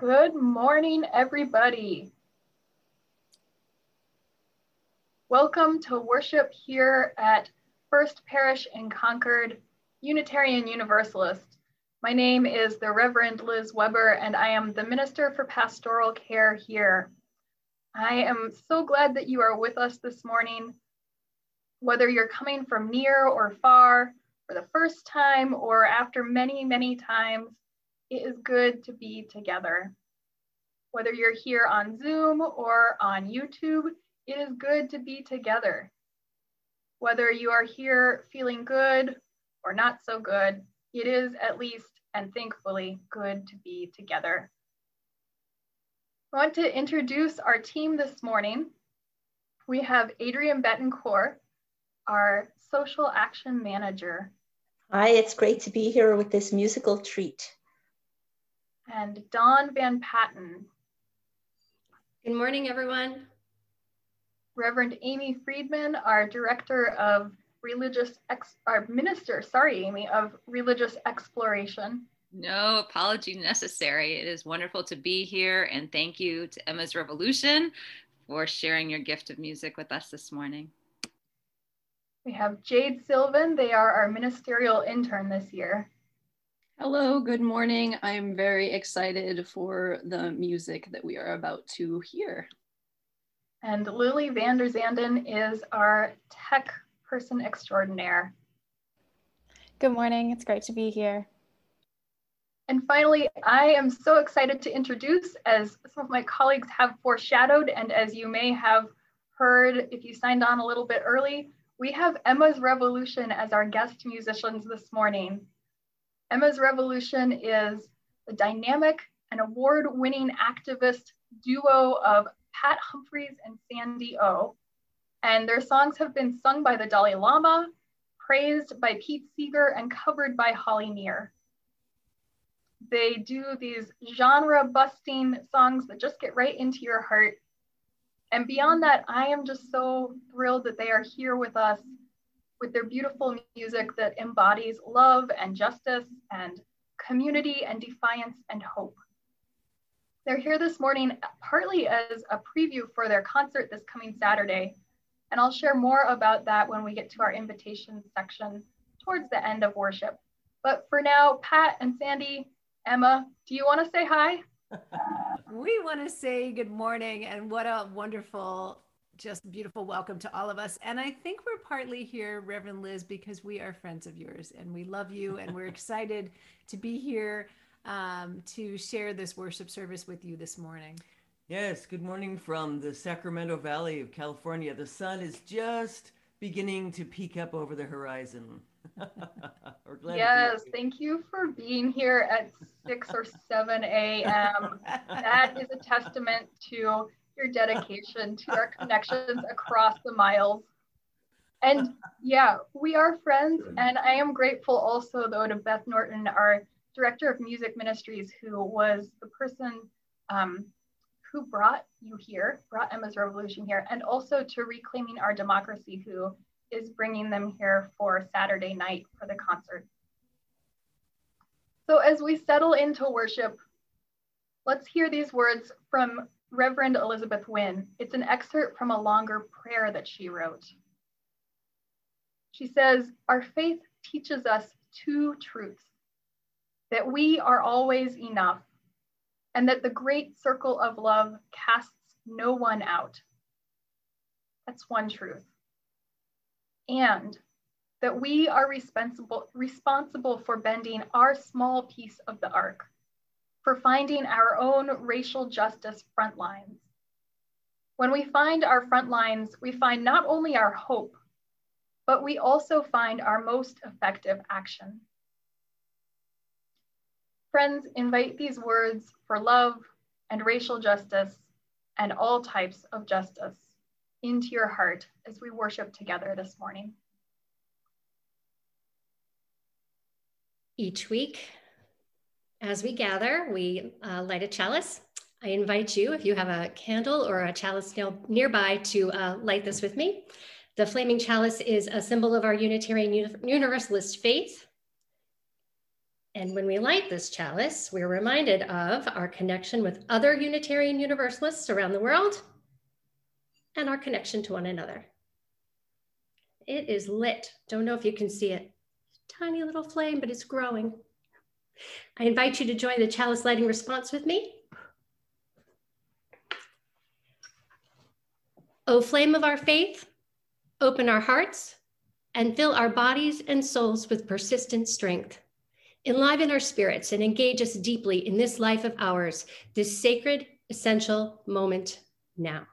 Good morning, everybody. Welcome to worship here at First Parish in Concord Unitarian Universalist. My name is the Reverend Liz Weber, and I am the Minister for Pastoral Care here. I am so glad that you are with us this morning. Whether you're coming from near or far, for the first time or after many, many times, it is good to be together. Whether you're here on Zoom or on YouTube, it is good to be together. Whether you are here feeling good or not so good, it is at least and thankfully good to be together. I want to introduce our team this morning. We have Adrian Betancourt, our social action manager. Hi, it's great to be here with this musical treat and Don Van Patten. Good morning, everyone. Reverend Amy Friedman, our Director of Religious, Ex our Minister, sorry, Amy, of Religious Exploration. No apology necessary. It is wonderful to be here, and thank you to Emma's Revolution for sharing your gift of music with us this morning. We have Jade Sylvan. They are our ministerial intern this year. Hello, good morning. I'm very excited for the music that we are about to hear. And Lily van der Zanden is our tech person extraordinaire. Good morning, it's great to be here. And finally, I am so excited to introduce, as some of my colleagues have foreshadowed, and as you may have heard if you signed on a little bit early, we have Emma's Revolution as our guest musicians this morning. Emma's Revolution is the dynamic and award-winning activist duo of Pat Humphries and Sandy O. And their songs have been sung by the Dalai Lama, praised by Pete Seeger, and covered by Holly Near. They do these genre busting songs that just get right into your heart. And beyond that, I am just so thrilled that they are here with us with their beautiful music that embodies love and justice and community and defiance and hope. They're here this morning partly as a preview for their concert this coming Saturday, and I'll share more about that when we get to our invitation section towards the end of worship. But for now, Pat and Sandy, Emma, do you want to say hi? we want to say good morning and what a wonderful just beautiful welcome to all of us. And I think we're partly here, Reverend Liz, because we are friends of yours and we love you and we're excited to be here um, to share this worship service with you this morning. Yes, good morning from the Sacramento Valley of California. The sun is just beginning to peek up over the horizon. yes, thank you for being here at 6 or 7 a.m. that is a testament to your dedication to our connections across the miles. And yeah, we are friends. And I am grateful also, though, to Beth Norton, our director of music ministries, who was the person um, who brought you here, brought Emma's Revolution here, and also to Reclaiming Our Democracy, who is bringing them here for Saturday night for the concert. So as we settle into worship, let's hear these words from Reverend Elizabeth Nguyen. It's an excerpt from a longer prayer that she wrote. She says, Our faith teaches us two truths that we are always enough, and that the great circle of love casts no one out. That's one truth. And that we are responsible, responsible for bending our small piece of the arc for finding our own racial justice front lines. When we find our front lines, we find not only our hope, but we also find our most effective action. Friends, invite these words for love and racial justice and all types of justice into your heart as we worship together this morning. Each week, as we gather, we uh, light a chalice. I invite you, if you have a candle or a chalice nearby, to uh, light this with me. The flaming chalice is a symbol of our Unitarian Universalist faith. And when we light this chalice, we're reminded of our connection with other Unitarian Universalists around the world and our connection to one another. It is lit. Don't know if you can see it. Tiny little flame, but it's growing. I invite you to join the chalice lighting response with me. O flame of our faith, open our hearts and fill our bodies and souls with persistent strength. Enliven our spirits and engage us deeply in this life of ours, this sacred, essential moment now.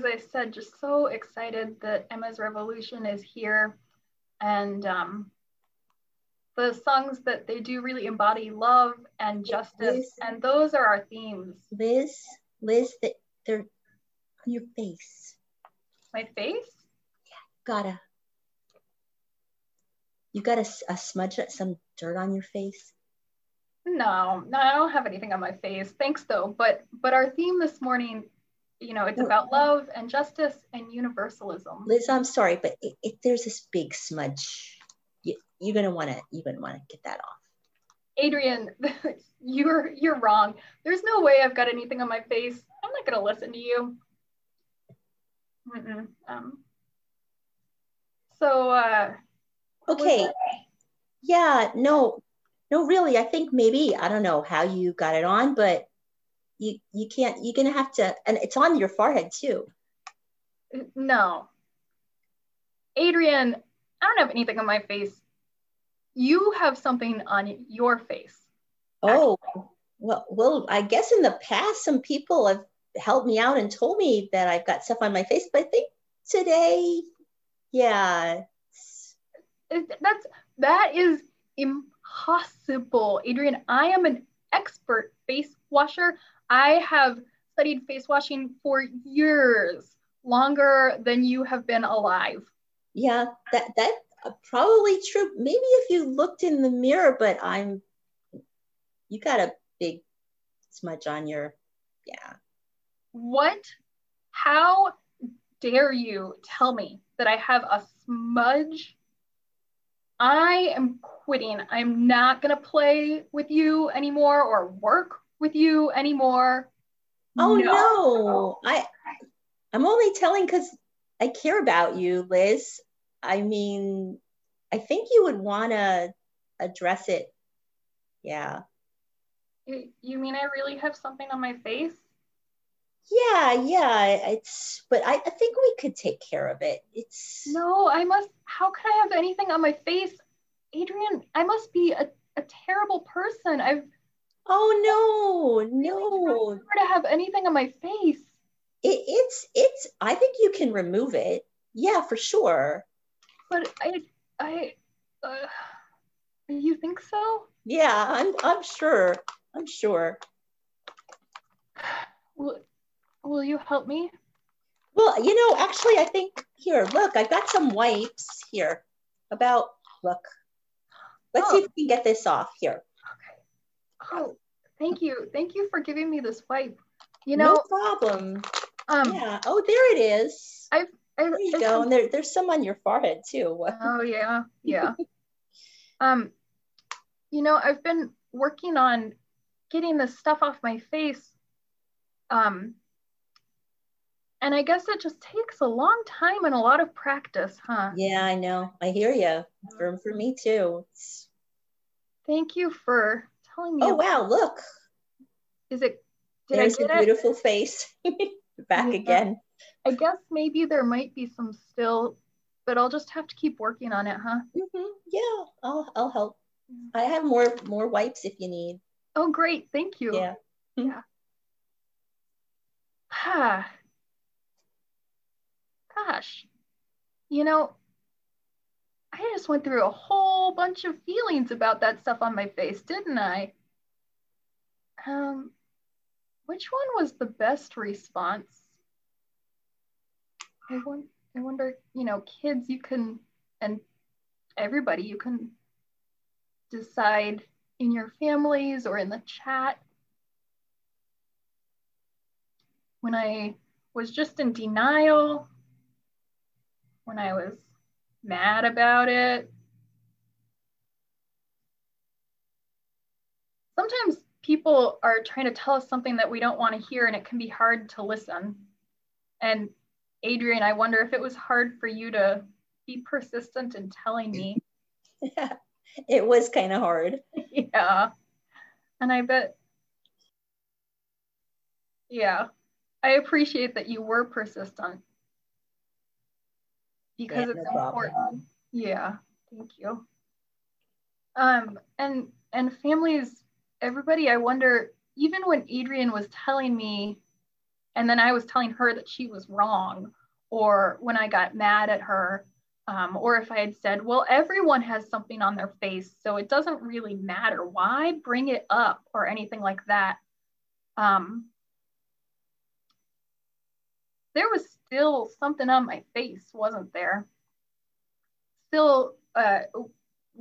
As I said, just so excited that Emma's Revolution is here. And um, the songs that they do really embody love and justice. And those are our themes. Liz, Liz, that they're on your face. My face? Yeah, Gotta. You got a smudge, some dirt on your face. No, no, I don't have anything on my face. Thanks though. But but our theme this morning, you know, it's about love and justice and universalism. Liz, I'm sorry, but it, it, there's this big smudge. You, you're gonna wanna, you're gonna wanna get that off. Adrian, you're you're wrong. There's no way I've got anything on my face. I'm not gonna listen to you. Mm-mm. Um, So, uh, Okay. Yeah, no, no, really. I think maybe I don't know how you got it on, but you you can't. You're gonna have to, and it's on your forehead too. no. Adrian, I don't have anything on my face. You have something on your face. Oh, well, well, I guess in the past, some people have helped me out and told me that I've got stuff on my face, but I think today, yeah, That's that is impossible, Adrian. I am an expert face washer. I have studied face washing for years, longer than you have been alive. yeah, that that uh, probably true. Maybe if you looked in the mirror, but I'm, you got a big smudge on your, yeah. What? How dare you tell me that I have a smudge? I am quitting. I'm not going to play with you anymore or work with you anymore. Oh no, I I'm only telling because I care about you, Liz. I mean, I think you would want to address it. Yeah. You you mean I really have something on my face? Yeah, yeah. It's but I, I think we could take care of it. It's No, I must. How could I have anything on my face? Adrian, I must be a, a terrible person. I've oh no, no. to have anything on my face. It, it's it's I think you can remove it. Yeah, for sure. But I, I, uh, you think so? Yeah, I'm I'm sure. I'm sure. Will, will you help me? Well, you know, actually, I think here, look, I've got some wipes here. About look. Let's see if we can get this off here. Okay. Oh, thank you. Thank you for giving me this wipe. You know, no problem. um, yeah. Oh, there it is. I've, I've, There you go. And there, there's some on your forehead too. Oh yeah, yeah. um, you know, I've been working on getting this stuff off my face. Um, and I guess it just takes a long time and a lot of practice, huh? Yeah, I know. I hear you. For for me too. It's- Thank you for telling me. oh wow, look. Is it? Did There's I a get it? beautiful face. Back Yeah. again. I guess maybe there might be some still, but I'll just have to keep working on it, huh? hmm Yeah, I'll I'll help. I have more more wipes if you need. Oh, great. Thank you. Yeah. Yeah. Ah. Gosh, you know, I just went through a whole bunch of feelings about that stuff on my face, didn't I? Um, which one was the best response? I wonder, I wonder, you know, kids, you can, and everybody, you can decide in your families or in the chat when I was just in denial, when I was mad about it. Sometimes people are trying to tell us something that we don't want to hear, and it can be hard to listen. And Adrian, I wonder if it was hard for you to be persistent in telling me. Yeah, It was kind of hard. yeah. And I bet, yeah, I appreciate that you were persistent because Yeah, it's no problem. important. Yeah, thank you. Um, and and families, everybody, I wonder, even when Adrian was telling me, and then I was telling her that she was wrong, or when I got mad at her, um, or if I had said, well, everyone has something on their face, so it doesn't really matter. Why bring it up or anything like that? Um, there was still something on my face, wasn't there? Still, uh,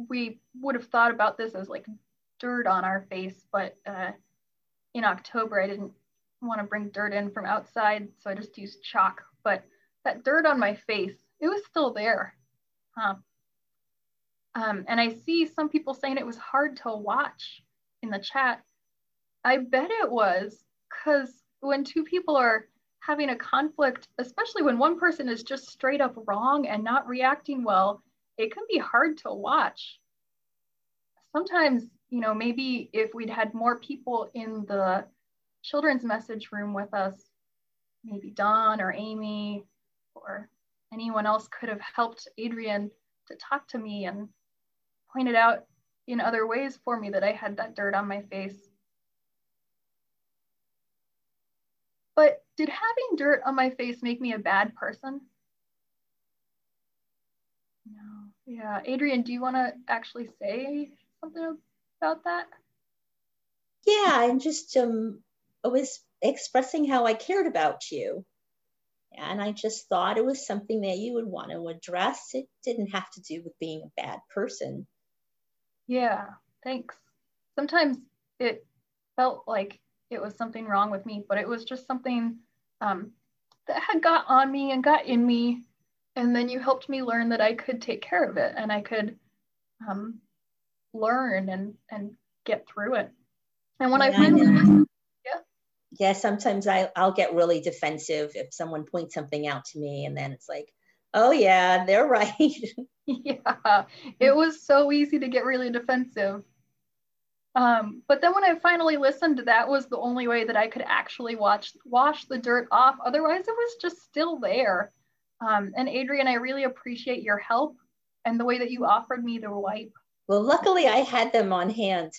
we would have thought about this as like dirt on our face, but uh, in October, I didn't want to bring dirt in from outside, so I just used chalk. But that dirt on my face, it was still there. Huh. Um, and I see some people saying it was hard to watch in the chat. I bet it was because when two people are having a conflict, especially when one person is just straight up wrong and not reacting well, it can be hard to watch. Sometimes, you know, maybe if we'd had more people in the children's message room with us, maybe Don or Amy or anyone else could have helped Adrian to talk to me and pointed out in other ways for me that I had that dirt on my face. But did having dirt on my face make me a bad person? No. Yeah. Adrian, do you want to actually say something about that? Yeah, I'm just um I was expressing how I cared about you. And I just thought it was something that you would want to address. It didn't have to do with being a bad person. Yeah, thanks. Sometimes it felt like it was something wrong with me, but it was just something um, that had got on me and got in me. And then you helped me learn that I could take care of it and I could um, learn and, and get through it. And when yeah, I finally, I yeah. Yeah, sometimes I, I'll get really defensive if someone points something out to me and then it's like, oh yeah, they're right. yeah, it was so easy to get really defensive. Um, but then when I finally listened, that was the only way that I could actually watch wash the dirt off. Otherwise, it was just still there. Um, and Adrian, I really appreciate your help and the way that you offered me the wipe. Well, luckily I had them on hand.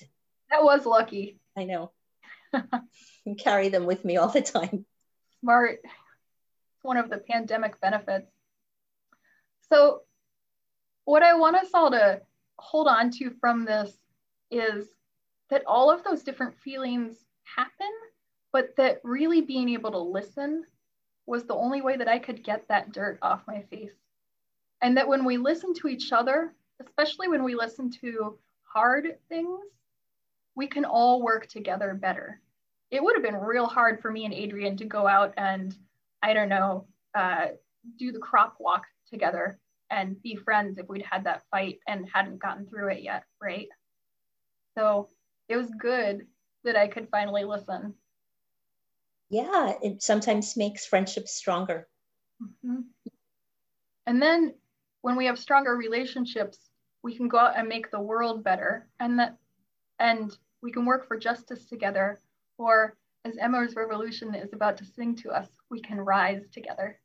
That was lucky. I know. and carry them with me all the time. Smart. It's one of the pandemic benefits. So, what I want us all to hold on to from this is that all of those different feelings happen, but that really being able to listen was the only way that I could get that dirt off my face. And that when we listen to each other, especially when we listen to hard things, we can all work together better. It would have been real hard for me and Adrian to go out and, I don't know, uh, do the crop walk together and be friends if we'd had that fight and hadn't gotten through it yet, right? So it was good that I could finally listen. Yeah, it sometimes makes friendships stronger. Mm-hmm. And then when we have stronger relationships, we can go out and make the world better and that and we can work for justice together or as Emma's revolution is about to sing to us, we can rise together.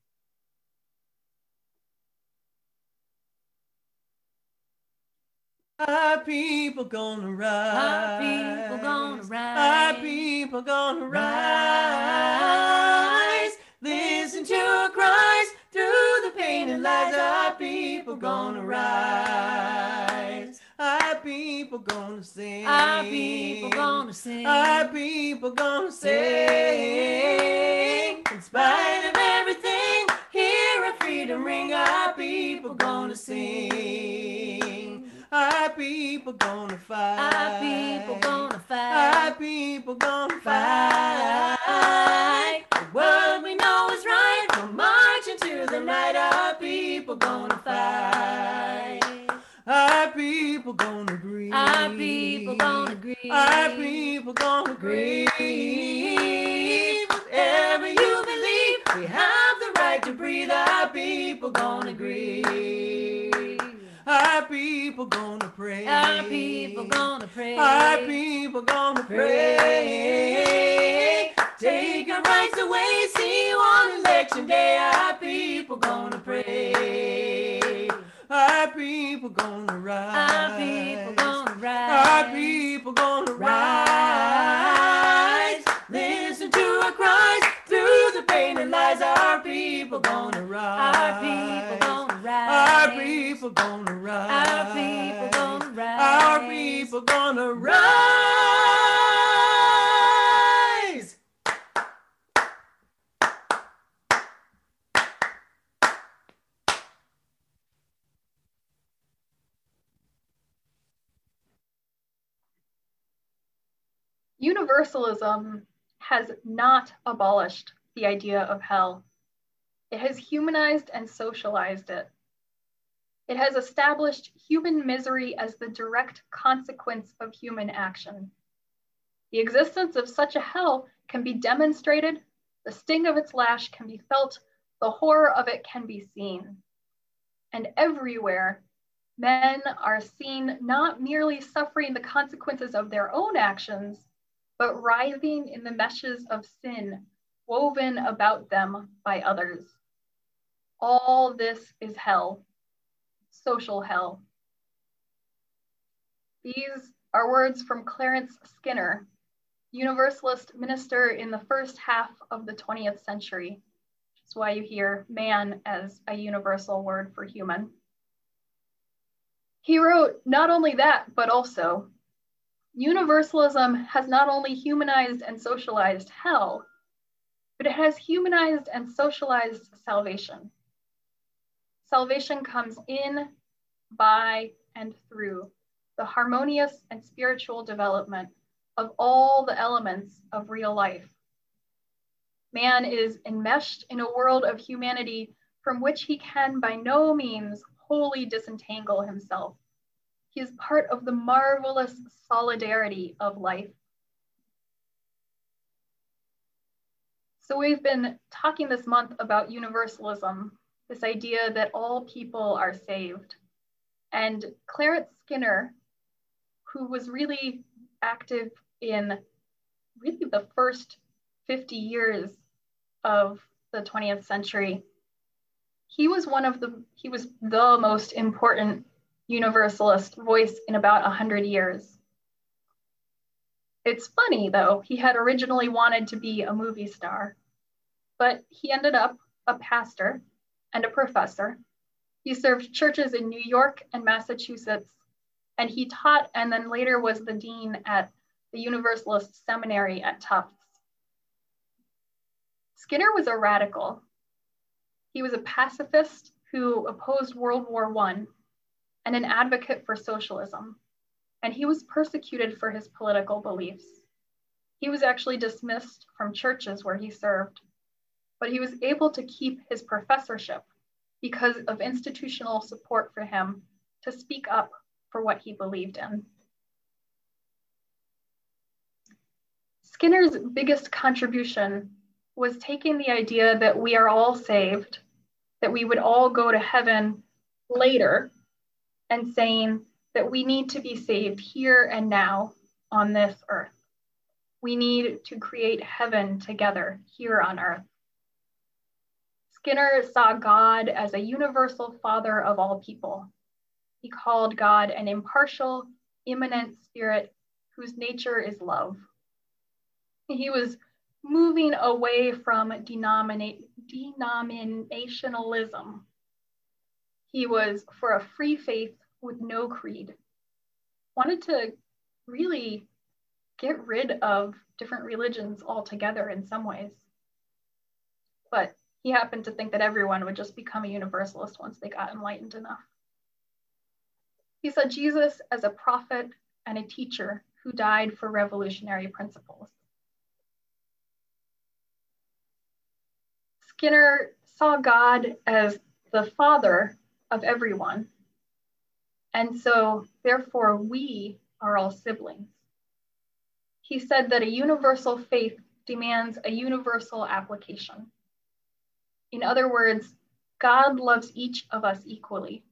Our people gonna rise. Our people gonna rise. Our people gonna rise. Listen to our cries through the pain and lies. Our people gonna rise. Our people gonna sing. Our people gonna sing. Our people gonna sing. In spite of everything, hear a freedom ring. Our people gonna sing. Our people gonna fight. Our people gonna fight. Our people gonna fight. The world we know is right. We'll march into the night. Our people gonna fight. Our people gonna grieve. Our people gonna grieve. Our people gonna grieve. Whatever you believe, we have the right to breathe. Our people gonna grieve. Our people gonna pray. Our people gonna pray. Our people gonna pray. Take our rights away. See you on election day. Our people gonna pray. Our people gonna rise. Our people gonna rise. Our people gonna rise. Listen to our cries through the pain and lies. Our people gonna rise. Our people gonna rise. Our people gonna rise. Our people gonna rise. Our people gonna rise. Universalism has not abolished the idea of hell. It has humanized and socialized it. It has established human misery as the direct consequence of human action. The existence of such a hell can be demonstrated The sting of its lash can be felt, the horror of it can be seen. And everywhere, men are seen not merely suffering the consequences of their own actions, but writhing in the meshes of sin woven about them by others. All this is hell, social hell. These are words from Clarence Skinner, Universalist minister in the first half of the 20th century. That's why you hear man as a universal word for human. He wrote not only that, but also Universalism has not only humanized and socialized hell, but it has humanized and socialized salvation. Salvation comes in, by, and through the harmonious and spiritual development of all the elements of real life. Man is enmeshed in a world of humanity from which he can by no means wholly disentangle himself. He is part of the marvelous solidarity of life. So we've been talking this month about universalism, this idea that all people are saved. And Clarence Skinner, who was really active in really the first 50 years of the 20th century, he was one of the, he was the most important universalist voice in about 100 years. It's funny though, he had originally wanted to be a movie star, but he ended up a pastor and a professor. He served churches in New York and Massachusetts, and he taught and then later was the dean at the Universalist Seminary at Tufts. Skinner was a radical. He was a pacifist who opposed World War I and an advocate for socialism, and he was persecuted for his political beliefs. He was actually dismissed from churches where he served, but he was able to keep his professorship because of institutional support for him to speak up for what he believed in. Skinner's biggest contribution was taking the idea that we are all saved, that we would all go to heaven later and saying that we need to be saved here and now on this earth. We need to create heaven together here on earth. Skinner saw God as a universal father of all people. He called God an impartial, immanent spirit whose nature is love. He was moving away from denomina- denominationalism he was for a free faith with no creed. Wanted to really get rid of different religions altogether in some ways. But he happened to think that everyone would just become a universalist once they got enlightened enough. He saw Jesus as a prophet and a teacher who died for revolutionary principles. Skinner saw God as the father of everyone. And so, therefore, we are all siblings. He said that a universal faith demands a universal application. In other words, God loves each of us equally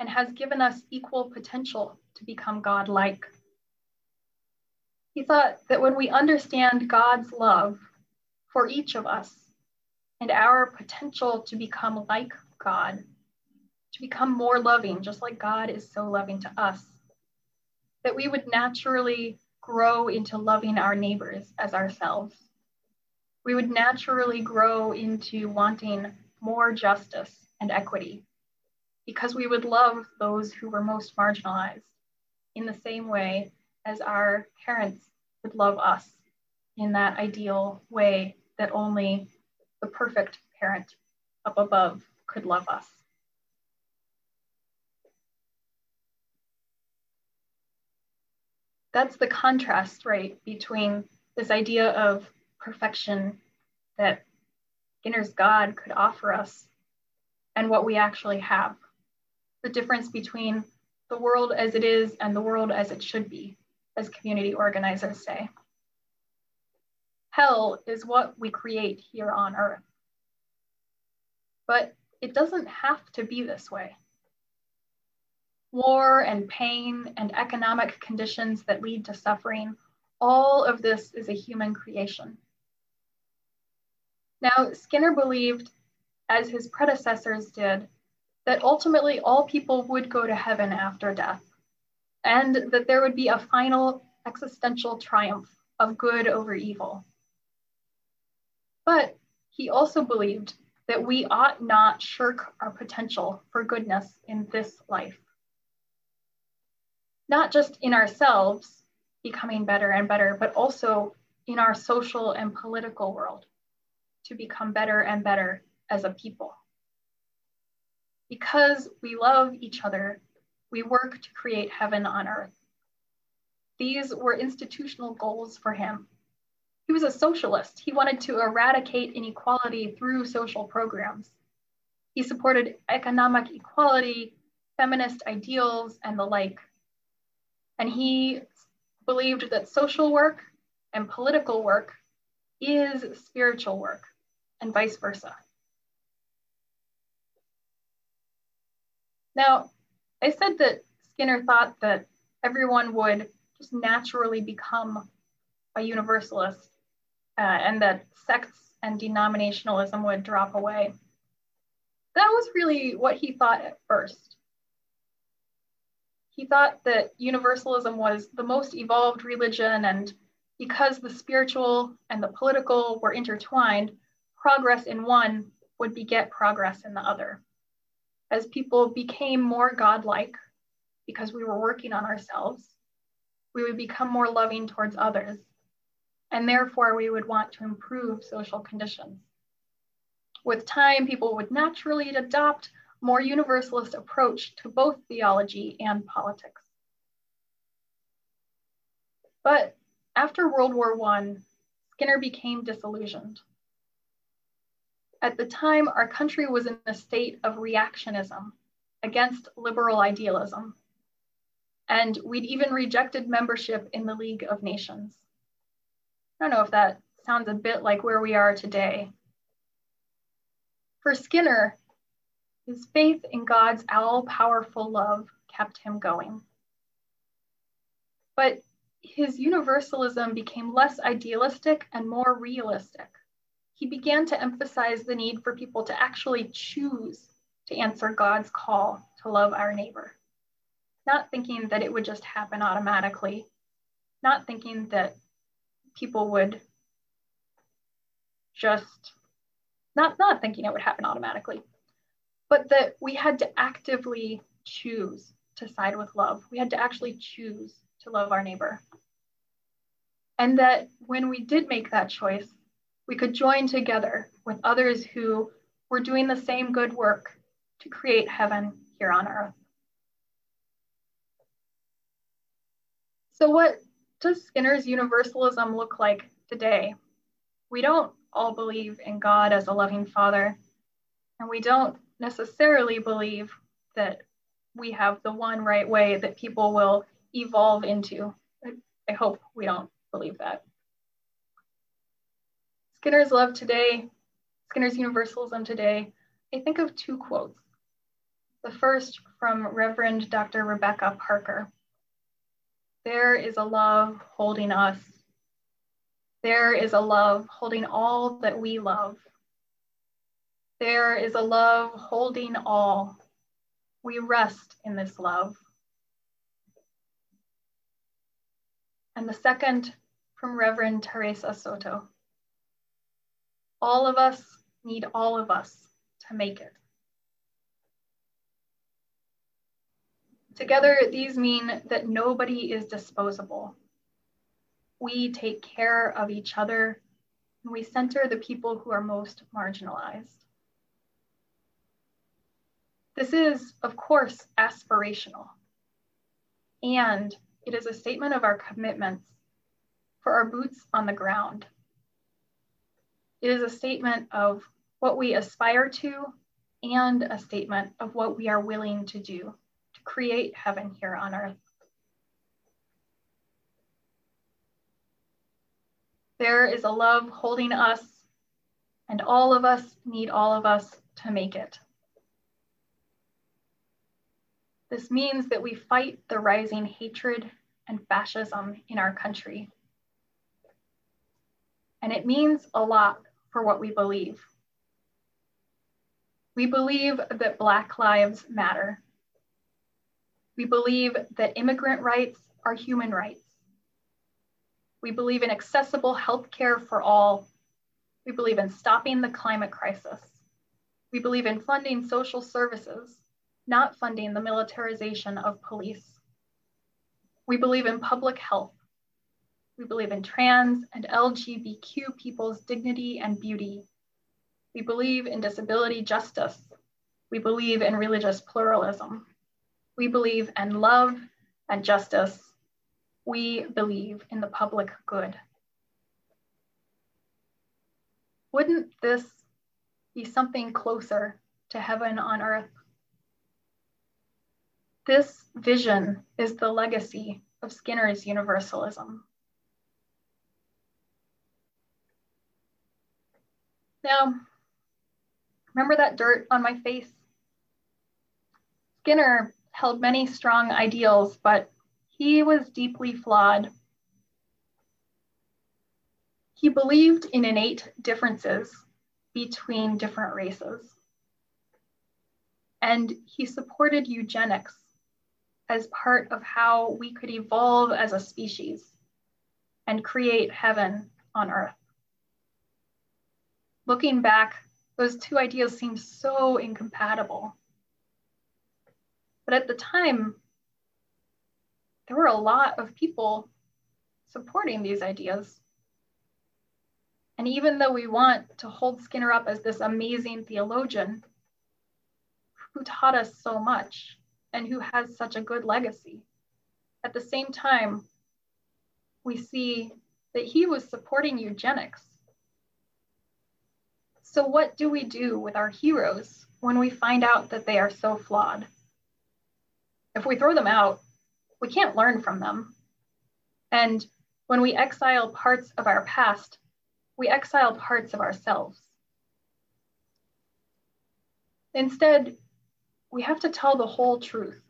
and has given us equal potential to become God like. He thought that when we understand God's love for each of us and our potential to become like God, to become more loving, just like God is so loving to us. That we would naturally grow into loving our neighbors as ourselves. We would naturally grow into wanting more justice and equity because we would love those who were most marginalized in the same way as our parents would love us in that ideal way that only the perfect parent up above could love us. that's the contrast, right, between this idea of perfection that Skinner's God could offer us and what we actually have. The difference between the world as it is and the world as it should be, as community organizers say. Hell is what we create here on earth. But it doesn't have to be this way. War and pain and economic conditions that lead to suffering, all of this is a human creation. Now, Skinner believed, as his predecessors did, that ultimately all people would go to heaven after death, and that there would be a final existential triumph of good over evil. But he also believed that we ought not shirk our potential for goodness in this life. Not just in ourselves, becoming better and better, but also in our social and political world to become better and better as a people. Because we love each other, we work to create heaven on earth. These were institutional goals for him. He was a socialist. He wanted to eradicate inequality through social programs. He supported economic equality, feminist ideals, and the like. And he believed that social work and political work is spiritual work and vice versa. Now, I said that Skinner thought that everyone would just naturally become a universalist uh, and that sects and denominationalism would drop away. That was really what he thought at first. He thought that universalism was the most evolved religion, and because the spiritual and the political were intertwined, progress in one would beget progress in the other. As people became more godlike, because we were working on ourselves, we would become more loving towards others, and therefore we would want to improve social conditions. With time, people would naturally adopt more universalist approach to both theology and politics. But after World War I, Skinner became disillusioned. At the time, our country was in a state of reactionism against liberal idealism. And we'd even rejected membership in the League of Nations. I don't know if that sounds a bit like where we are today. For Skinner, his faith in God's all powerful love kept him going. But his universalism became less idealistic and more realistic he began to emphasize the need for people to actually choose to answer God's call to love our neighbor. Not thinking that it would just happen automatically, not thinking that people would just, not, not thinking it would happen automatically, but that we had to actively choose to side with love. We had to actually choose to love our neighbor. And that when we did make that choice, we could join together with others who were doing the same good work to create heaven here on earth. So, what does Skinner's universalism look like today? We don't all believe in God as a loving father, and we don't necessarily believe that we have the one right way that people will evolve into. I hope we don't believe that. Skinner's love today, Skinner's universalism today, I think of two quotes. The first from Reverend Dr. Rebecca Parker. There is a love holding us. There is a love holding all that we love. There is a love holding all. We rest in this love. And the second from Reverend Theresa Soto. All of us need all of us to make it. Together, these mean that nobody is disposable. We take care of each other and we center the people who are most marginalized. This is, of course, aspirational. And it is a statement of our commitments for our boots on the ground it is a statement of what we aspire to and a statement of what we are willing to do to create heaven here on earth. There is a love holding us, and all of us need all of us to make it. This means that we fight the rising hatred and fascism in our country. And it means a lot for what we believe. We believe that Black lives matter. We believe that immigrant rights are human rights. We believe in accessible healthcare for all. We believe in stopping the climate crisis. We believe in funding social services, not funding the militarization of police. We believe in public health. We believe in trans and LGBTQ people's dignity and beauty. We believe in disability justice. We believe in religious pluralism. We believe in love and justice. We believe in the public good. Wouldn't this be something closer to heaven on earth? This vision is the legacy of Skinner's universalism. Now, remember that dirt on my face? Skinner held many strong ideals, but he was deeply flawed. He believed in innate differences between different races. And he supported eugenics as part of how we could evolve as a species and create heaven on earth. Looking back, those two ideas seem so incompatible. But at the time, there were a lot of people supporting these ideas. And even though we want to hold Skinner up as this amazing theologian who taught us so much and who has such a good legacy, at the same time, we see that he was supporting eugenics. So, what do we do with our heroes when we find out that they are so flawed? If we throw them out, we can't learn from them. And when we exile parts of our past, we exile parts of ourselves. Instead, we have to tell the whole truth.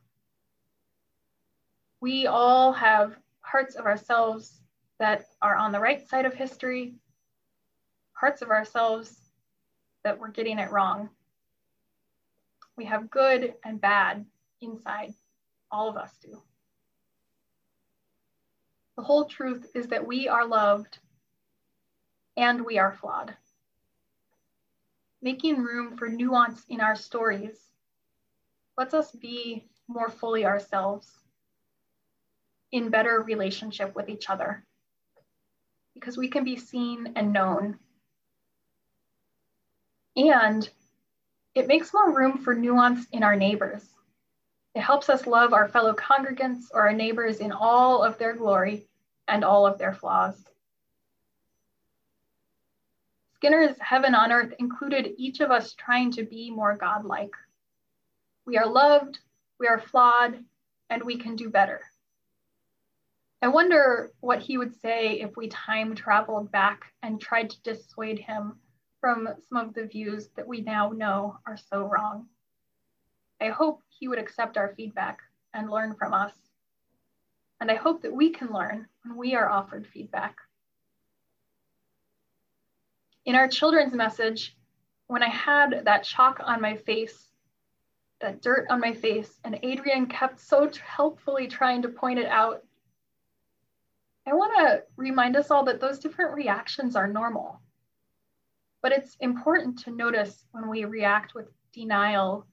We all have parts of ourselves that are on the right side of history, parts of ourselves that we're getting it wrong. We have good and bad inside, all of us do. The whole truth is that we are loved and we are flawed. Making room for nuance in our stories lets us be more fully ourselves in better relationship with each other because we can be seen and known. And it makes more room for nuance in our neighbors. It helps us love our fellow congregants or our neighbors in all of their glory and all of their flaws. Skinner's Heaven on Earth included each of us trying to be more godlike. We are loved, we are flawed, and we can do better. I wonder what he would say if we time traveled back and tried to dissuade him from some of the views that we now know are so wrong. I hope he would accept our feedback and learn from us. And I hope that we can learn when we are offered feedback. In our children's message, when I had that chalk on my face, that dirt on my face, and Adrian kept so helpfully trying to point it out, I want to remind us all that those different reactions are normal. But it's important to notice when we react with denial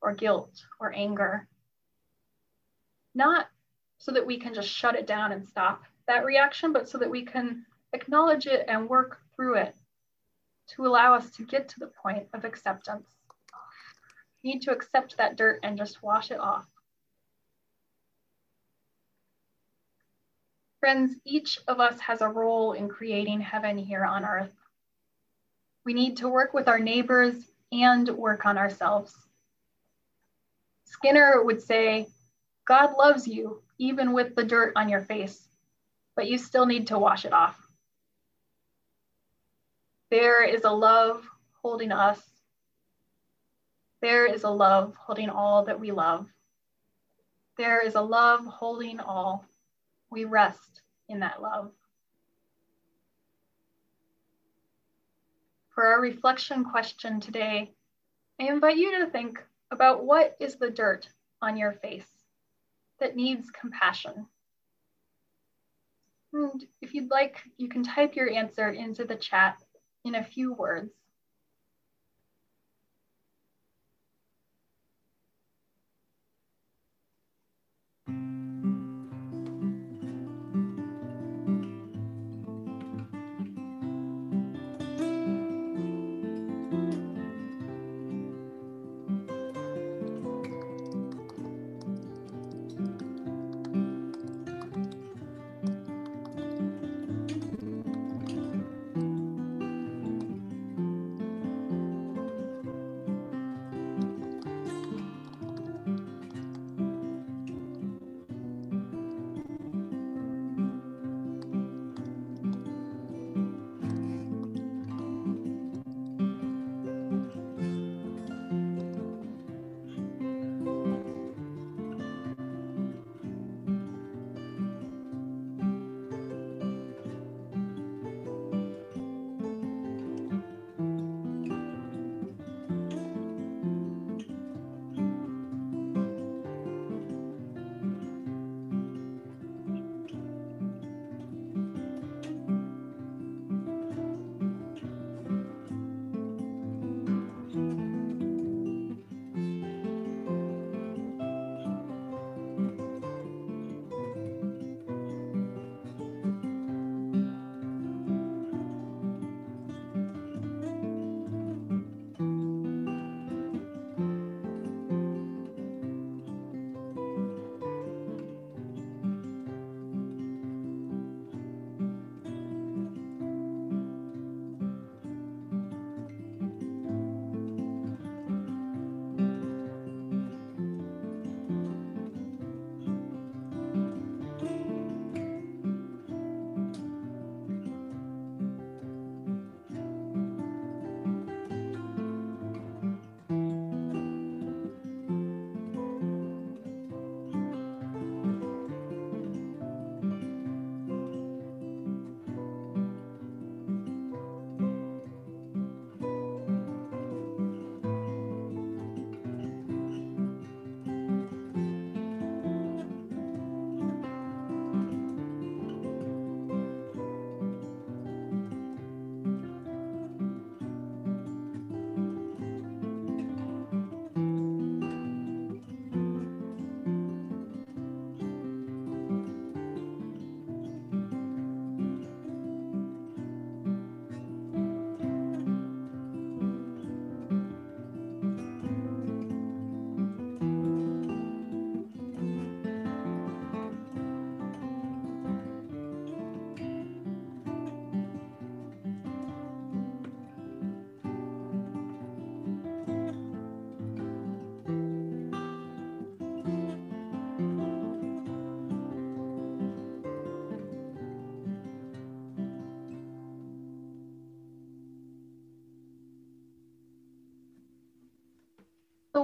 or guilt or anger. Not so that we can just shut it down and stop that reaction, but so that we can acknowledge it and work through it to allow us to get to the point of acceptance. Need to accept that dirt and just wash it off. Friends, each of us has a role in creating heaven here on earth. We need to work with our neighbors and work on ourselves. Skinner would say, God loves you even with the dirt on your face, but you still need to wash it off. There is a love holding us. There is a love holding all that we love. There is a love holding all. We rest in that love. For our reflection question today, I invite you to think about what is the dirt on your face that needs compassion. And if you'd like, you can type your answer into the chat in a few words.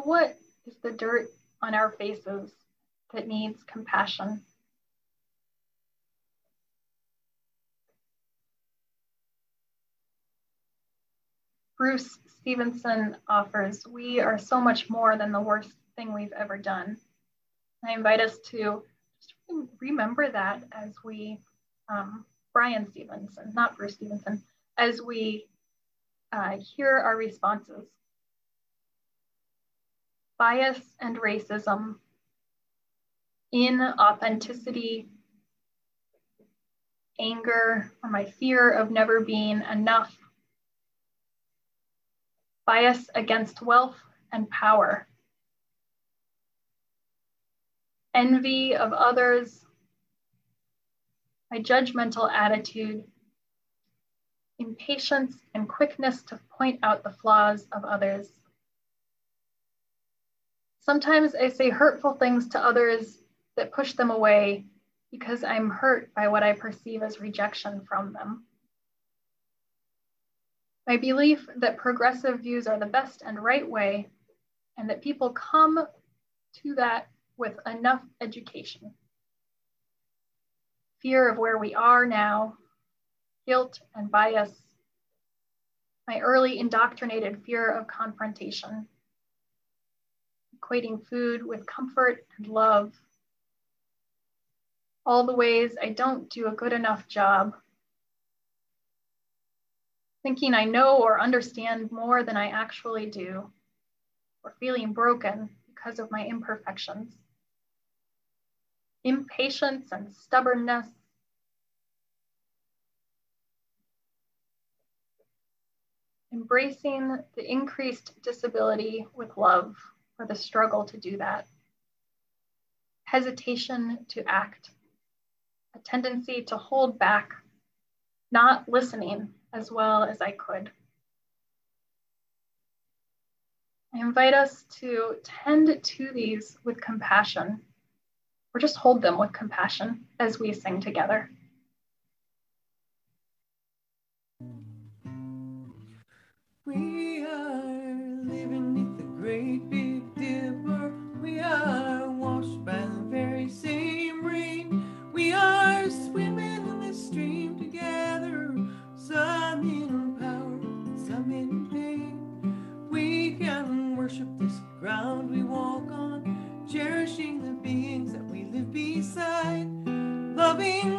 What is the dirt on our faces that needs compassion? Bruce Stevenson offers, We are so much more than the worst thing we've ever done. I invite us to just remember that as we, um, Bryan Stevenson, not Bruce Stevenson, as we uh, hear our responses bias and racism, inauthenticity, anger, or my fear of never being enough, bias against wealth and power, envy of others, my judgmental attitude, impatience and quickness to point out the flaws of others, Sometimes I say hurtful things to others that push them away because I'm hurt by what I perceive as rejection from them. My belief that progressive views are the best and right way, and that people come to that with enough education. Fear of where we are now, guilt and bias, my early indoctrinated fear of confrontation, equating food with comfort and love, all the ways I don't do a good enough job thinking I know or understand more than I actually do, or feeling broken because of my imperfections. Impatience and stubbornness. Embracing the increased disability with love or the struggle to do that. Hesitation to act. A tendency to hold back, not listening as well as I could. I invite us to tend to these with compassion, or just hold them with compassion as we sing together. We are living beneath the great washed by the very same rain. We are swimming in the stream together some in power, some in pain. We can worship this ground we walk on, cherishing the beings that we live beside. Loving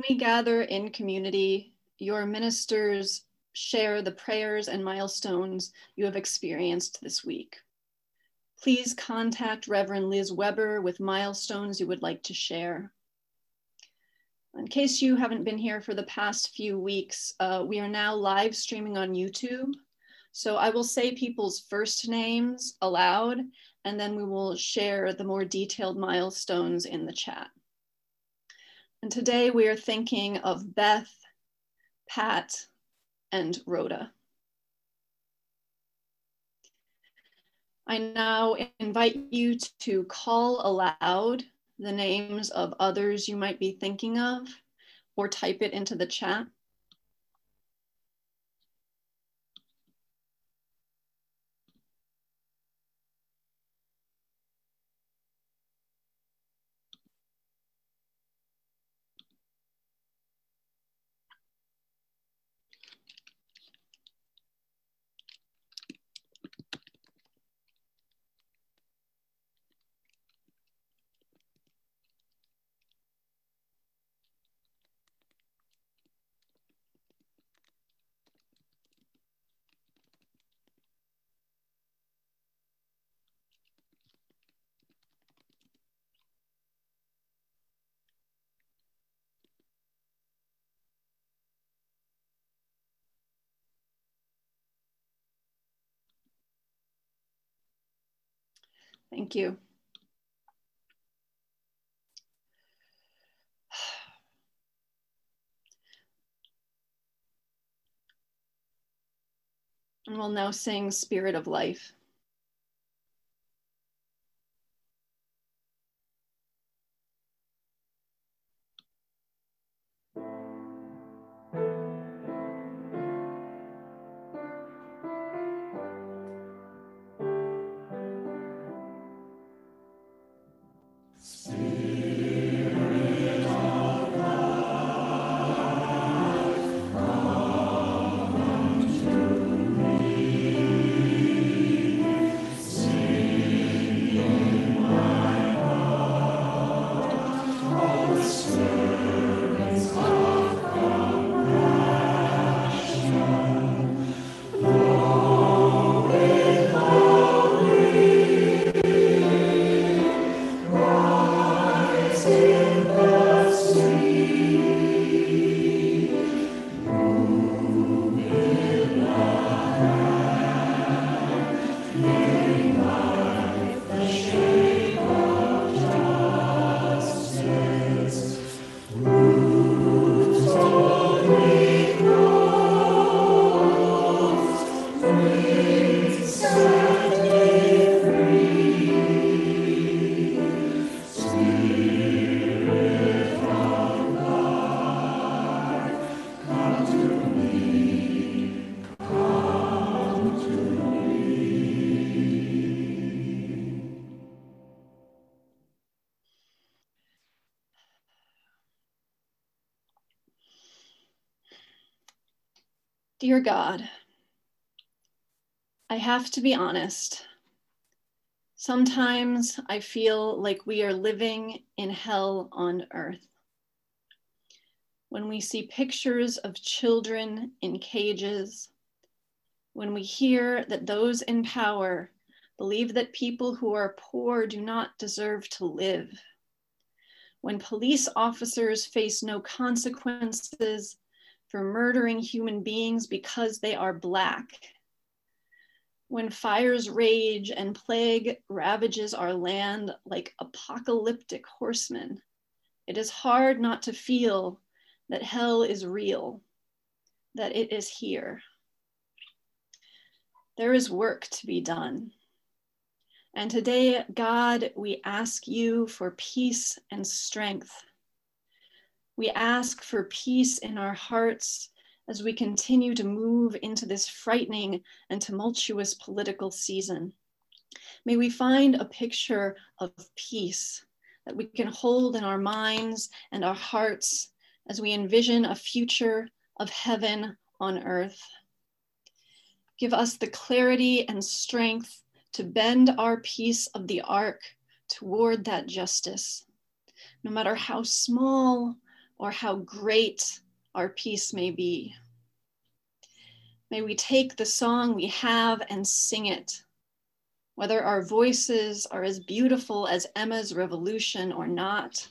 When we gather in community, your ministers share the prayers and milestones you have experienced this week. Please contact Reverend Liz Weber with milestones you would like to share. In case you haven't been here for the past few weeks, uh, we are now live streaming on YouTube. So I will say people's first names aloud, and then we will share the more detailed milestones in the chat. And today we are thinking of Beth, Pat, and Rhoda. I now invite you to call aloud the names of others you might be thinking of or type it into the chat. Thank you. And we'll now sing Spirit of Life. God, I have to be honest. Sometimes I feel like we are living in hell on earth. When we see pictures of children in cages, when we hear that those in power believe that people who are poor do not deserve to live, when police officers face no consequences for murdering human beings because they are Black. When fires rage and plague ravages our land like apocalyptic horsemen, it is hard not to feel that hell is real, that it is here. There is work to be done. And today, God, we ask you for peace and strength we ask for peace in our hearts as we continue to move into this frightening and tumultuous political season. May we find a picture of peace that we can hold in our minds and our hearts as we envision a future of heaven on earth. Give us the clarity and strength to bend our piece of the arc toward that justice, no matter how small or how great our peace may be. May we take the song we have and sing it, whether our voices are as beautiful as Emma's revolution or not.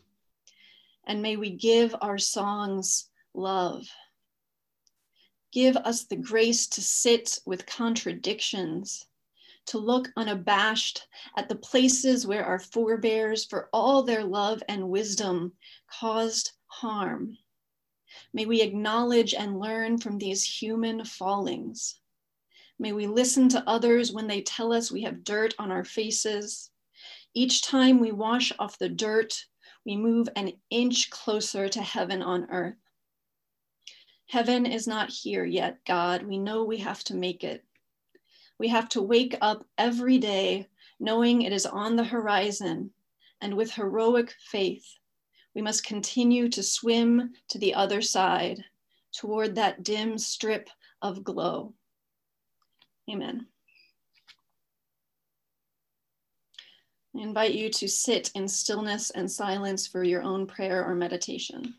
And may we give our songs love. Give us the grace to sit with contradictions, to look unabashed at the places where our forebears, for all their love and wisdom, caused harm. May we acknowledge and learn from these human fallings. May we listen to others when they tell us we have dirt on our faces. Each time we wash off the dirt, we move an inch closer to heaven on earth. Heaven is not here yet, God. We know we have to make it. We have to wake up every day knowing it is on the horizon and with heroic faith, we must continue to swim to the other side toward that dim strip of glow. Amen. I invite you to sit in stillness and silence for your own prayer or meditation.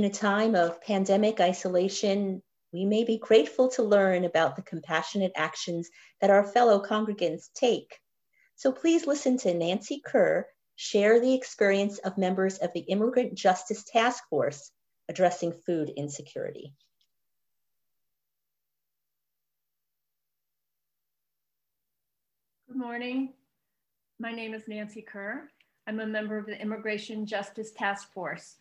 In a time of pandemic isolation, we may be grateful to learn about the compassionate actions that our fellow congregants take. So please listen to Nancy Kerr share the experience of members of the Immigrant Justice Task Force addressing food insecurity. Good morning. My name is Nancy Kerr. I'm a member of the Immigration Justice Task Force.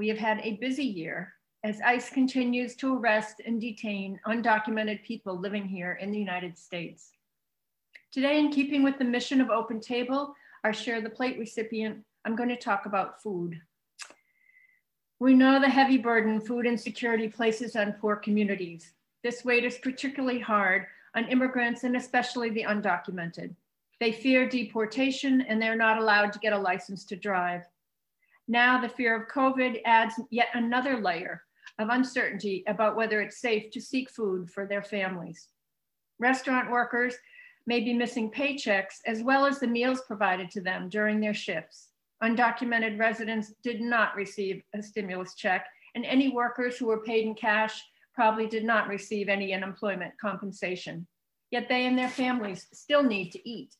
We have had a busy year as ICE continues to arrest and detain undocumented people living here in the United States. Today, in keeping with the mission of Open Table, our Share the Plate recipient, I'm going to talk about food. We know the heavy burden food insecurity places on poor communities. This weight is particularly hard on immigrants and especially the undocumented. They fear deportation and they're not allowed to get a license to drive. Now the fear of COVID adds yet another layer of uncertainty about whether it's safe to seek food for their families. Restaurant workers may be missing paychecks as well as the meals provided to them during their shifts. Undocumented residents did not receive a stimulus check, and any workers who were paid in cash probably did not receive any unemployment compensation. Yet they and their families still need to eat.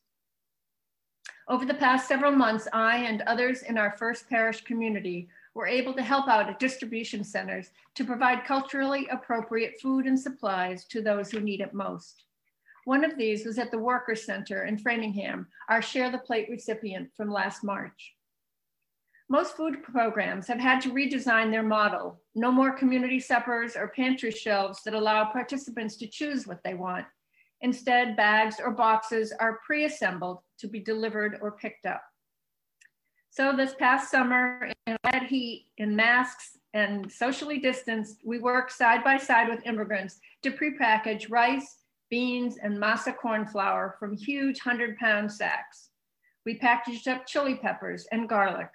Over the past several months, I and others in our First Parish community were able to help out at distribution centers to provide culturally appropriate food and supplies to those who need it most. One of these was at the Worker Center in Framingham, our Share the Plate recipient from last March. Most food programs have had to redesign their model. No more community suppers or pantry shelves that allow participants to choose what they want. Instead, bags or boxes are pre-assembled to be delivered or picked up. So this past summer in bad heat, in masks and socially distanced, we worked side by side with immigrants to prepackage rice, beans, and masa corn flour from huge 100 pound sacks. We packaged up chili peppers and garlic.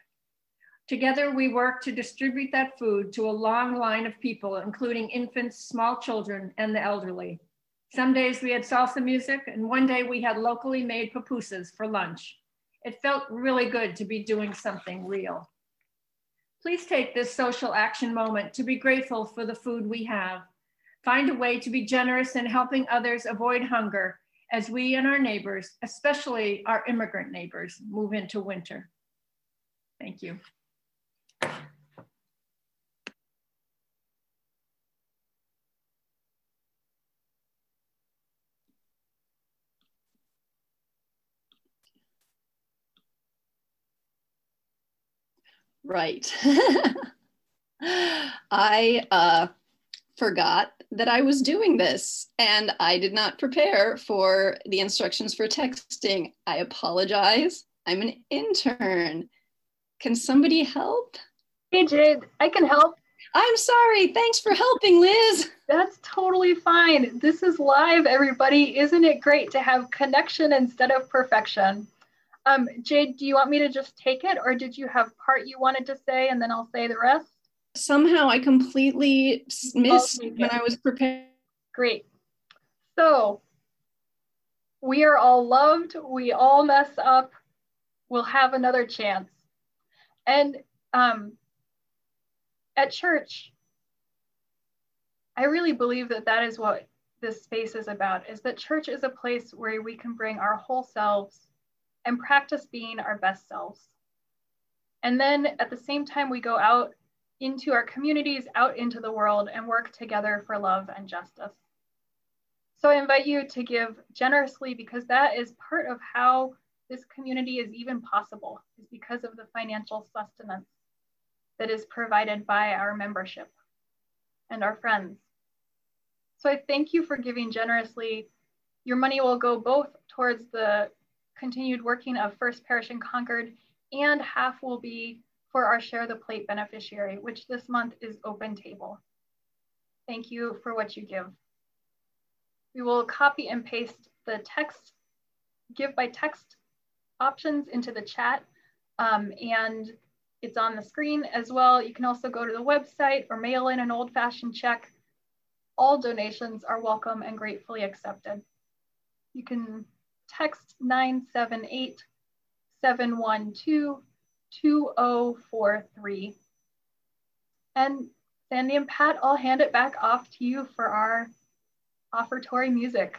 Together, we worked to distribute that food to a long line of people, including infants, small children, and the elderly. Some days we had salsa music, and one day we had locally made pupusas for lunch. It felt really good to be doing something real. Please take this social action moment to be grateful for the food we have. Find a way to be generous in helping others avoid hunger as we and our neighbors, especially our immigrant neighbors, move into winter. Thank you. Right. I uh, forgot that I was doing this and I did not prepare for the instructions for texting. I apologize. I'm an intern. Can somebody help? Hey, Jade, I can help. I'm sorry. Thanks for helping, Liz. That's totally fine. This is live, everybody. Isn't it great to have connection instead of perfection? Um, Jade, do you want me to just take it or did you have part you wanted to say and then I'll say the rest? Somehow I completely missed when I was prepared. Great. So we are all loved. We all mess up. We'll have another chance. And um, at church, I really believe that that is what this space is about, is that church is a place where we can bring our whole selves and practice being our best selves. And then at the same time, we go out into our communities, out into the world, and work together for love and justice. So I invite you to give generously because that is part of how this community is even possible, is because of the financial sustenance that is provided by our membership and our friends. So I thank you for giving generously. Your money will go both towards the continued working of First Parish in Concord, and half will be for our Share the Plate beneficiary, which this month is Open Table. Thank you for what you give. We will copy and paste the text, give by text options into the chat, um, and it's on the screen as well. You can also go to the website or mail in an old fashioned check. All donations are welcome and gratefully accepted. You can text 978 712 2043. And Sandy and Pat, I'll hand it back off to you for our offertory music.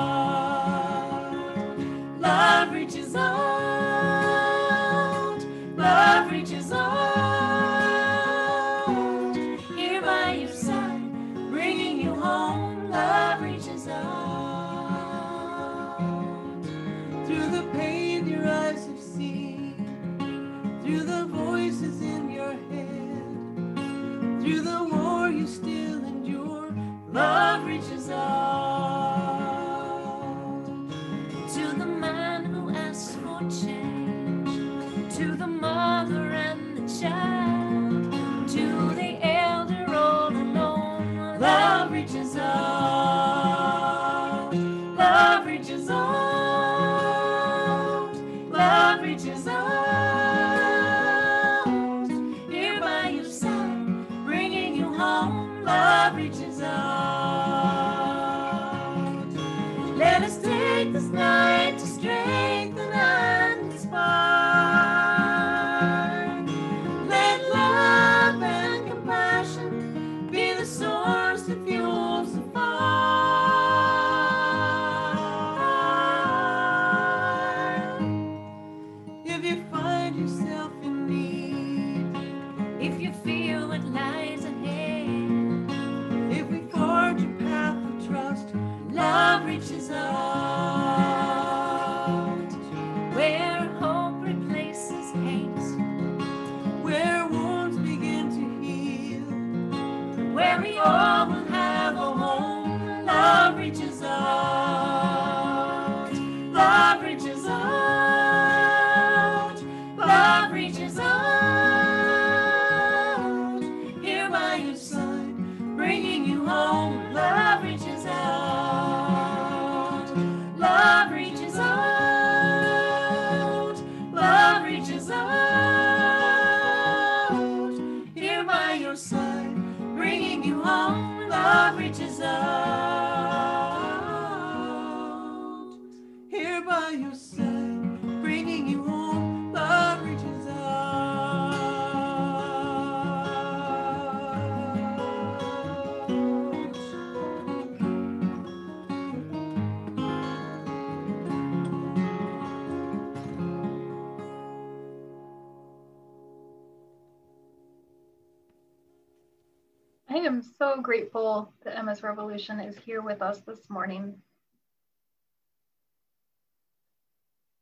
Is here with us this morning.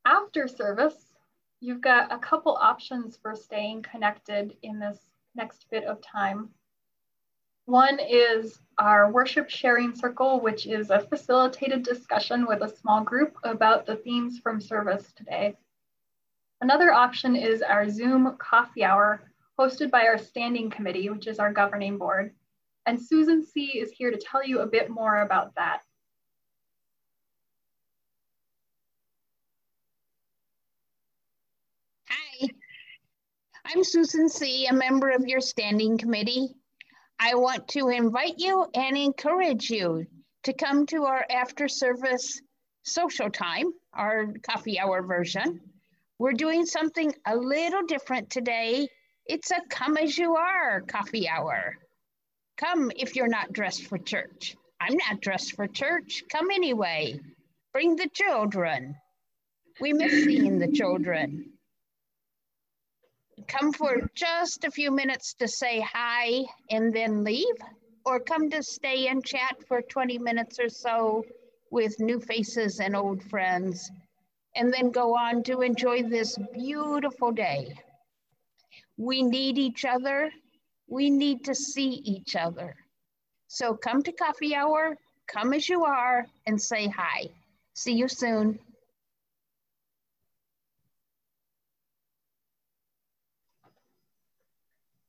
After service, you've got a couple options for staying connected in this next bit of time. One is our worship sharing circle, which is a facilitated discussion with a small group about the themes from service today. Another option is our Zoom coffee hour hosted by our standing committee, which is our governing board. And Susan C. is here to tell you a bit more about that. Hi, I'm Susan C., a member of your standing committee. I want to invite you and encourage you to come to our after service social time, our coffee hour version. We're doing something a little different today. It's a come as you are coffee hour. Come if you're not dressed for church. I'm not dressed for church. Come anyway. Bring the children. We miss seeing the children. Come for just a few minutes to say hi and then leave, or come to stay and chat for 20 minutes or so with new faces and old friends, and then go on to enjoy this beautiful day. We need each other. We need to see each other. So come to coffee hour, come as you are, and say hi. See you soon.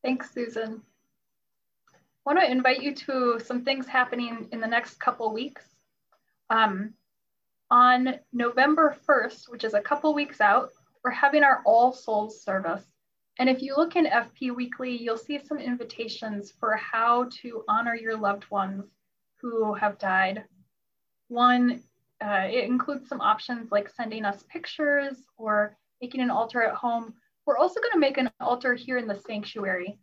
Thanks, Susan. I want to invite you to some things happening in the next couple weeks. Um, on November 1st, which is a couple weeks out, we're having our All Souls service. And if you look in FP Weekly, you'll see some invitations for how to honor your loved ones who have died. One, uh, it includes some options like sending us pictures or making an altar at home. We're also going to make an altar here in the sanctuary.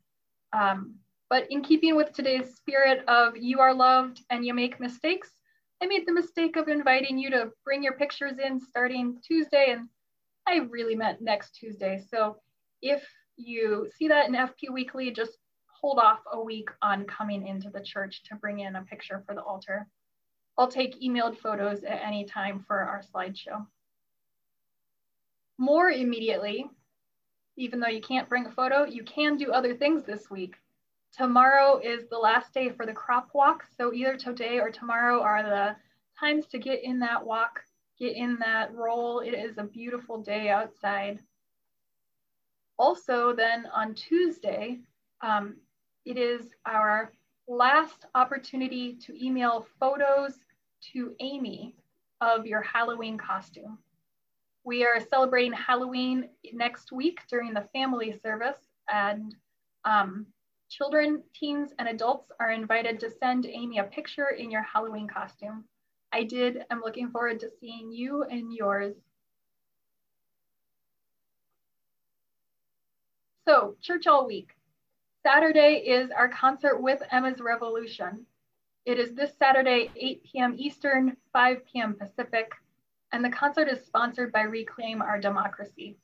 Um, but in keeping with today's spirit of you are loved and you make mistakes, I made the mistake of inviting you to bring your pictures in starting Tuesday, and I really meant next Tuesday. So if you see that in FP Weekly, just hold off a week on coming into the church to bring in a picture for the altar. I'll take emailed photos at any time for our slideshow. More immediately, even though you can't bring a photo, you can do other things this week. Tomorrow is the last day for the crop walk. So either today or tomorrow are the times to get in that walk, get in that roll. It is a beautiful day outside. Also then on Tuesday, um, it is our last opportunity to email photos to Amy of your Halloween costume. We are celebrating Halloween next week during the family service and um, children, teens, and adults are invited to send Amy a picture in your Halloween costume. I did, I'm looking forward to seeing you and yours. So church all week. Saturday is our concert with Emma's Revolution. It is this Saturday, 8 p.m. Eastern, 5 p.m. Pacific, and the concert is sponsored by Reclaim Our Democracy.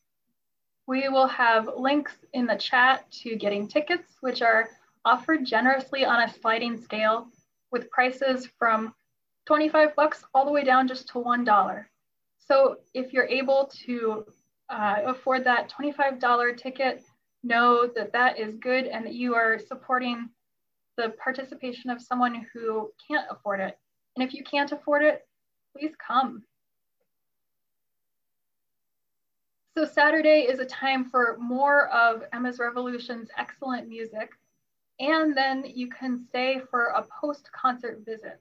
We will have links in the chat to getting tickets, which are offered generously on a sliding scale with prices from 25 bucks all the way down just to $1. So if you're able to uh, afford that $25 ticket, know that that is good and that you are supporting the participation of someone who can't afford it. And if you can't afford it, please come. So Saturday is a time for more of Emma's Revolution's excellent music. And then you can stay for a post-concert visit.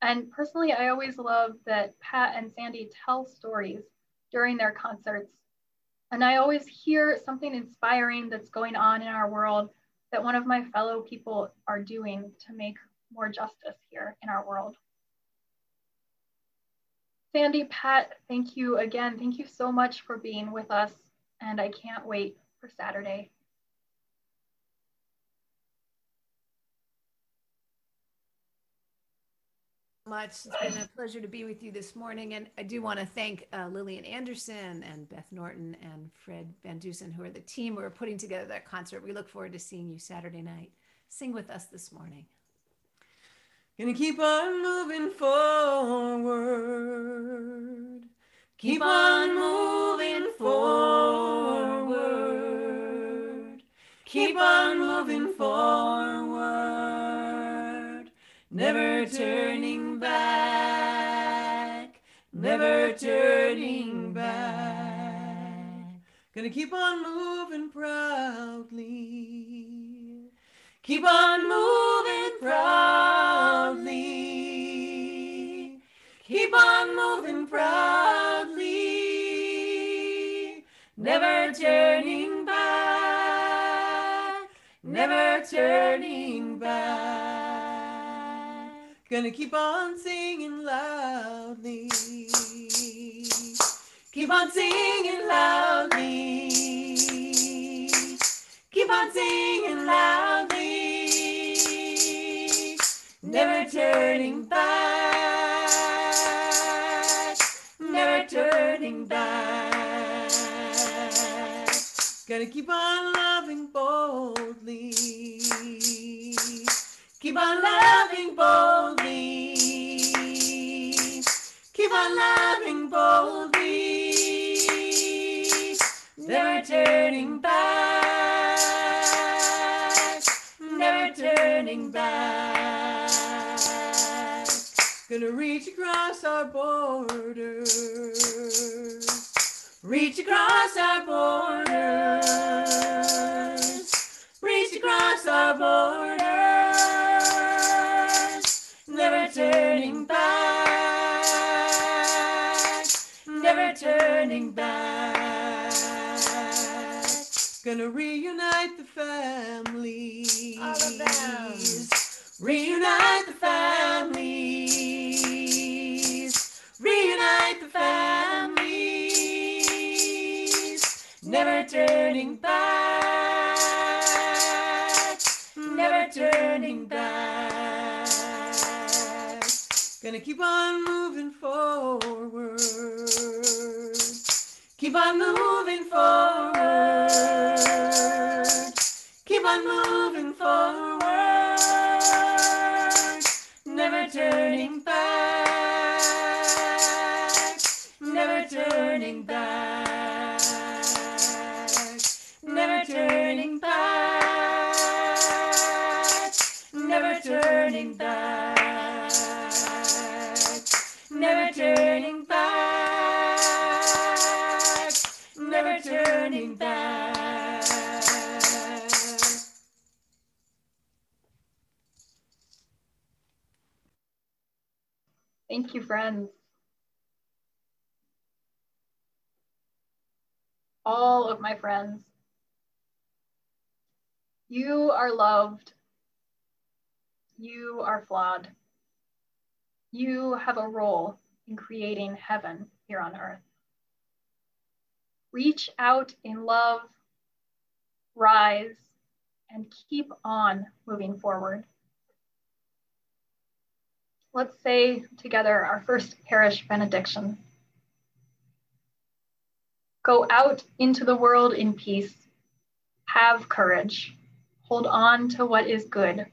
And personally, I always love that Pat and Sandy tell stories during their concerts. And I always hear something inspiring that's going on in our world that one of my fellow people are doing to make more justice here in our world. Sandy, Pat, thank you again. Thank you so much for being with us. And I can't wait for Saturday. Much. It's been a pleasure to be with you this morning. And I do want to thank uh, Lillian Anderson and Beth Norton and Fred Van Dusen, who are the team who are putting together that concert. We look forward to seeing you Saturday night. Sing with us this morning. Gonna keep on moving forward. Keep on moving forward. Keep on moving forward. Never turning back. Never turning back. Gonna keep on moving proudly. Keep on moving proudly. Keep on moving proudly. Never turning back. Never turning back. Gonna keep on singing loudly. Keep on singing loudly. Keep on singing loudly. Never turning back. Never turning back. Gotta keep on loving boldly. Keep on loving boldly. Keep on loving boldly. Never turning back. Never turning back. Gonna reach across our borders. Reach across our borders. Reach across our borders. Turning back. Never turning back. Gonna reunite the families. All of them. Reunite the families. Reunite the families. Never turning back. Never turning back. Gonna keep on moving forward. Keep on moving forward. Keep on moving forward. Never turning friends. All of my friends. You are loved. You are flawed. You have a role in creating heaven here on earth. Reach out in love, rise, and keep on moving forward. Let's say together our first parish benediction. Go out into the world in peace. Have courage. Hold on to what is good.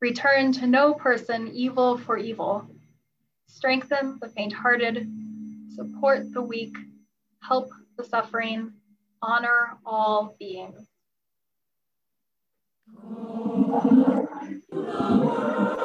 Return to no person evil for evil. Strengthen the faint hearted. Support the weak. Help the suffering. Honor all beings. Has